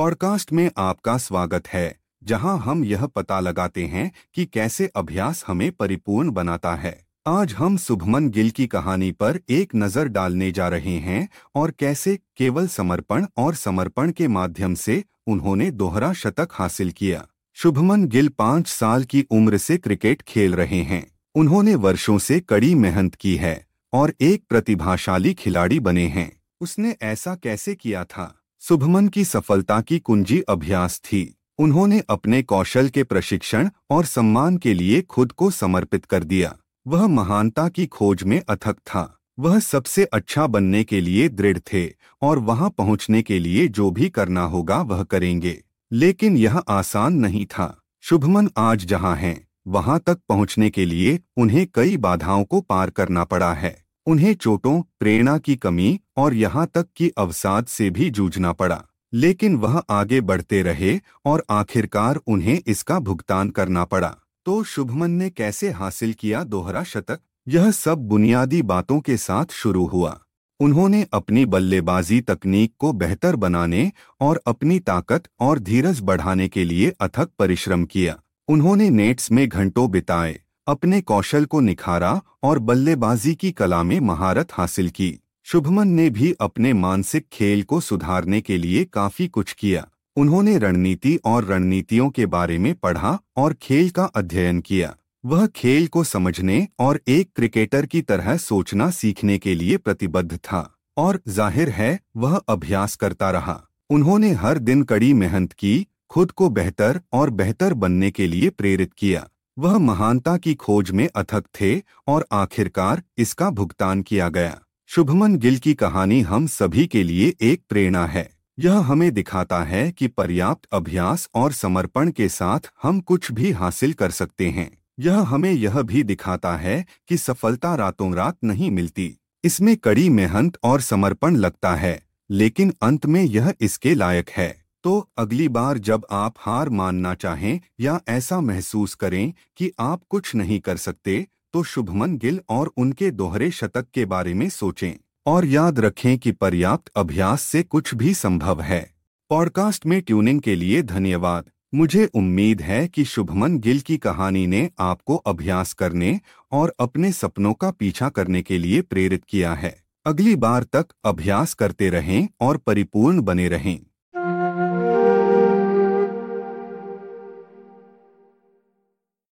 Podcast में आपका स्वागत है, जहाँ हम यह पता लगाते हैं कि कैसे अभ्यास हमें परिपूर्ण बनाता है। आज हम शुभमन गिल की कहानी पर एक नज़र डालने जा रहे हैं और कैसे केवल समर्पण और समर्पण के माध्यम से उन्होंने दोहरा शतक हासिल किया। शुभमन गिल पाँच साल की उम्र से क्रिकेट खेल रहे हैं। उन्होंने वर्षों से कड़ी मेहनत की है और एक प्रतिभाशाली खिलाड़ी बने हैं। उसने ऐसा कैसे किया था? शुभमन की सफलता की कुंजी अभ्यास थी। उन्होंने अपने कौशल के प्रशिक्षण और सम्मान के लिए खुद को समर्पित कर दिया। वह महानता की खोज में अथक था। वह सबसे अच्छा बनने के लिए दृढ़ थे और वहाँ पहुँचने के लिए जो भी करना होगा वह करेंगे। लेकिन यह आसान नहीं था। शुभमन आज जहाँ हैं, वहाँ तक पहुँचने के लिए उन्हें कई बाधाओं को पार करना पड़ा है। उन्हें चोटों, प्रेरणा की कमी और यहाँ तक कि अवसाद से भी जूझना पड़ा। लेकिन वह आगे बढ़ते रहे और आखिरकार उन्हें इसका भुगतान करना पड़ा। तो शुभमन ने कैसे हासिल किया दोहरा शतक? यह सब बुनियादी बातों के साथ शुरू हुआ। उन्होंने अपनी बल्लेबाजी तकनीक को बेहतर बनाने और अपनी ताकत और धीरज बढ़ाने के लिए अथक परिश्रम किया। उन्होंने नेट्स में घंटों बिताए। अपने कौशल को निखारा और बल्लेबाजी की कला में महारत हासिल की। शुभमन ने भी अपने मानसिक खेल को सुधारने के लिए काफ़ी कुछ किया। उन्होंने रणनीति और रणनीतियों के बारे में पढ़ा और खेल का अध्ययन किया। वह खेल को समझने और एक क्रिकेटर की तरह सोचना सीखने के लिए प्रतिबद्ध था और ज़ाहिर है, वह अभ्यास करता रहा। उन्होंने हर दिन कड़ी मेहनत की, खुद को बेहतर और बेहतर बनने के लिए प्रेरित किया। वह महानता की खोज में अथक थे और आखिरकार इसका भुगतान किया गया। शुभमन गिल की कहानी हम सभी के लिए एक प्रेरणा है। यह हमें दिखाता है कि पर्याप्त अभ्यास और समर्पण के साथ हम कुछ भी हासिल कर सकते हैं। यह हमें यह भी दिखाता है कि सफलता रातों रात नहीं मिलती। इसमें कड़ी मेहनत और समर्पण लगता है, लेकिन अंत में यह इसके लायक है। तो अगली बार जब आप हार मानना चाहें या ऐसा महसूस करें कि आप कुछ नहीं कर सकते तो शुभमन गिल और उनके दोहरे शतक के बारे में सोचें। और याद रखें कि पर्याप्त अभ्यास से कुछ भी संभव है। पॉडकास्ट में ट्यूनिंग के लिए धन्यवाद। मुझे उम्मीद है कि शुभमन गिल की कहानी ने आपको अभ्यास करने और अपने सपनों का पीछा करने के लिए प्रेरित किया है। अगली बार तक अभ्यास करते रहें और परिपूर्ण बने रहें।